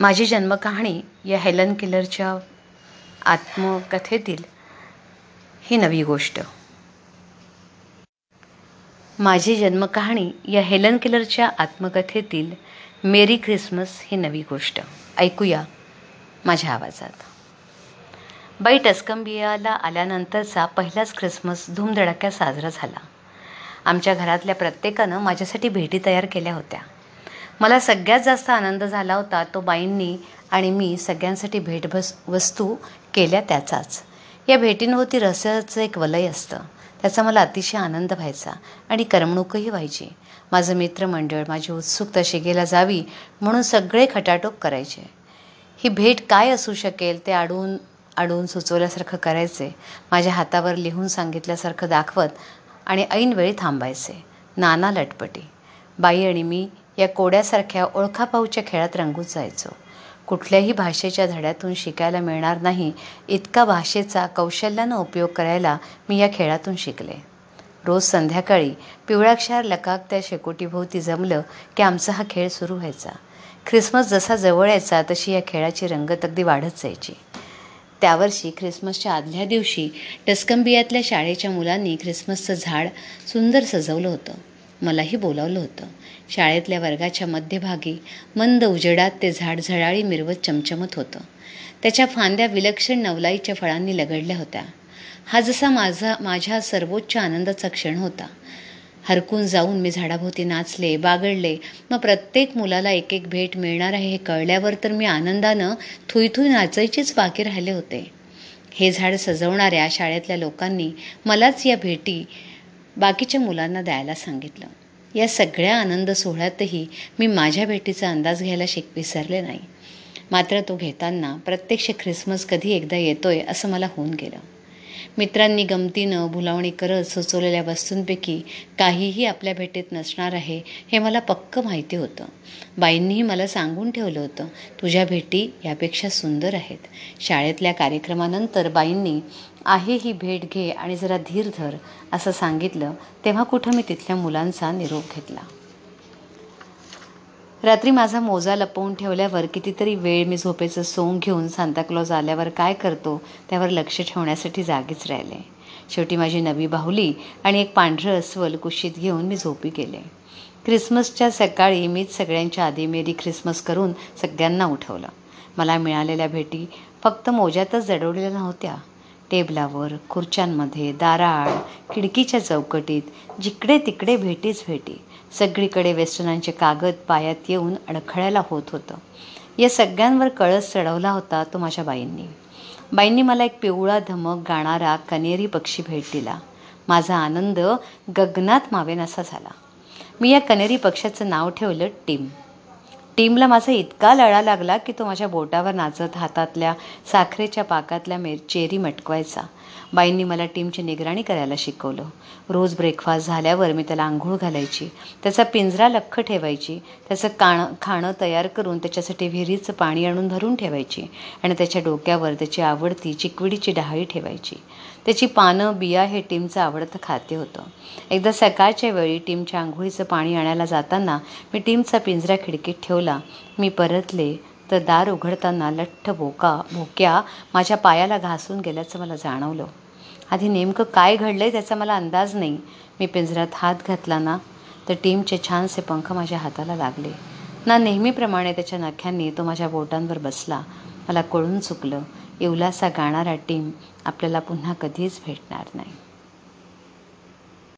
माझी जन्मकहाणी या हेलन किलरच्या आत्मकथेतील ही नवी गोष्ट. माझी जन्मकहाणी या हेलन किलरच्या आत्मकथेतील मेरी ख्रिसमस ही नवी गोष्ट. ऐकूया माझ्या आवाजात. बाई टस्कंबियाला आल्यानंतरचा पहिलाच ख्रिसमस धूमधडाक्यात साजरा झाला. आमच्या घरातल्या प्रत्येकानं माझ्यासाठी भेटी तयार केल्या होत्या. मला सगळ्यात जास्त आनंद झाला होता तो बाईंनी आणि मी सगळ्यांसाठी भेटभस वस्तू केल्या त्याचाच. या भेटींभोवती रहस्याचं एक वलय असतं. त्याचा मला अतिशय आनंद व्हायचा आणि करमणूकही व्हायची. माझं मित्रमंडळ माझी उत्सुकता शिगेला जावी म्हणून सगळे खटाटोप करायचे. ही भेट काय असू शकेल ते आडून आडून सुचवल्यासारखं करायचे माझ्या हातावर लिहून सांगितल्यासारखं दाखवत आणि ऐनवेळी थांबायचे. नाना लटपटी. बाई आणि मी या कोड्यासारख्या ओळखापाऊच्या खेळात रंगून जायचो. कुठल्याही भाषेच्या धड्यातून शिकायला मिळणार नाही इतका भाषेचा कौशल्यानं उपयोग करायला मी या खेळातून शिकले. रोज संध्याकाळी पिवळाक्षार लकाक त्या शेकोटीभोवती जमलं की आमचा हा खेळ सुरू व्हायचा. ख्रिसमस जसा जवळ यायचा तशी या खेळाची रंगत अगदी वाढत जायची. त्यावर्षी ख्रिसमसच्या आदल्या दिवशी टस्कंबियातल्या शाळेच्या मुलांनी ख्रिसमसचं झाड सुंदर सजवलं होतं. मलाही बोलावलं होतं. शाळेतल्या वर्गाच्या मध्यभागी मंद उजेडात ते झाड झळाळी मिरवत चमचमत होतं. त्याच्या फांद्या विलक्षण नवलाईच्या फळांनी लगडल्या होत्या. हा जसा माझा माझ्या सर्वोच्च आनंदाचा क्षण होता. हरकून जाऊन मी झाडाभोवती नाचले बागडले. मग प्रत्येक मुलाला एक एक भेट मिळणार आहे हे कळल्यावर तर मी आनंदानं थुईथुई नाचायचीच बाकी राहिले होते. हे झाड सजवणाऱ्या शाळेतल्या लोकांनी मलाच या भेटी बाकीच्या मुलांना द्यायला सांगितलं. या सगळ्या आनंद सोहळ्यातही मी माझ्या भेटीचा अंदाज घ्यायला शिक विसरले नाही. मात्र तो घेताना प्रत्यक्ष ख्रिसमस कधी एकदा येतोय असं मला होऊन गेलं. मित्रांनी गमतीनं भुलावणी करत सुचवलेल्या वस्तूंपैकी काहीही आपल्या भेटीत नसणार आहे हे मला पक्क माहिती होतं. बाईंनीही मला सांगून ठेवलं होतं तुझ्या भेटी यापेक्षा सुंदर आहेत. शाळेतल्या कार्यक्रमानंतर बाईंनी आहे ही भेट घे आणि जरा धीर धर असं सांगितलं तेव्हा कुठं मी तिथल्या मुलांचा निरोप घेतला. रात्री माझा मोजा लपवून ठेवल्यावर कितीतरी वेळ मी झोपेचं सोंग घेऊन सांताक्लॉज आल्यावर काय करतो त्यावर लक्ष ठेवण्यासाठी जागीच राहिले. शेवटी माझी नवी बाहुली आणि एक पांढरं अस्वल कुशीत घेऊन मी झोपी गेले. ख्रिसमसच्या सकाळी मीच सगळ्यांच्या आधी मेरी ख्रिसमस करून सगळ्यांना उठवलं. मला मिळालेल्या भेटी फक्त मोज्यातच जडवलेल्या नव्हत्या. टेबलावर खुर्च्यांमध्ये दाराआड खिडकीच्या चौकटीत जिकडे तिकडे भेटीच भेटी. सगळीकडे वेस्टर्नांचे कागद पायात येऊन अडखळायला होत होतं. या सगळ्यांवर कळस चढवला होता तो माझ्या बाईंनी. बाईंनी मला एक पिवळा धमक गाणारा कनेरी पक्षी भेट दिला. माझा आनंद गगनात मावेन असा झाला. मी या कनेरी पक्षाचं नाव ठेवलं टीम. टीमला माझा इतका लळा लागला की तो माझ्या बोटावर नाचत हातातल्या साखरेच्या पाकातल्या मे चेरी मटकवायचा. बाईंनी मला टीमची निगराणी करायला शिकवलं. रोज ब्रेकफास्ट झाल्यावर मी त्याला आंघोळ घालायची त्याचा पिंजरा लख्ख ठेवायची त्याचं काणं खाणं तयार करून त्याच्यासाठी विहिरीचं पाणी आणून भरून ठेवायची आणि त्याच्या डोक्यावर त्याची आवडती चिकविडीची डहाळी ठेवायची. त्याची पानं बिया हे टीमचं आवडतं खाते होतं. एकदा सकाळच्या वेळी टीमच्या आंघोळीचं पाणी आणायला जाताना मी टीमचा पिंजरा खिडकीत ठेवला. मी परतले तर दार उघडताना लठ्ठ बोका भोक्या माझ्या पायाला घासून गेल्याचं मला जाणवलं. आधी नेमकं काय घडलं आहे त्याचा मला अंदाज नाही. मी पिंजऱ्यात हात घातला ना तर टीमचे छानसे पंख माझ्या हाताला लागले. ना नेहमीप्रमाणे त्याच्या नख्यांनी तो माझ्या बोटांवर बसला. मला कळून चुकलं येवलासा गाणारा टीम आपल्याला पुन्हा कधीच भेटणार नाही.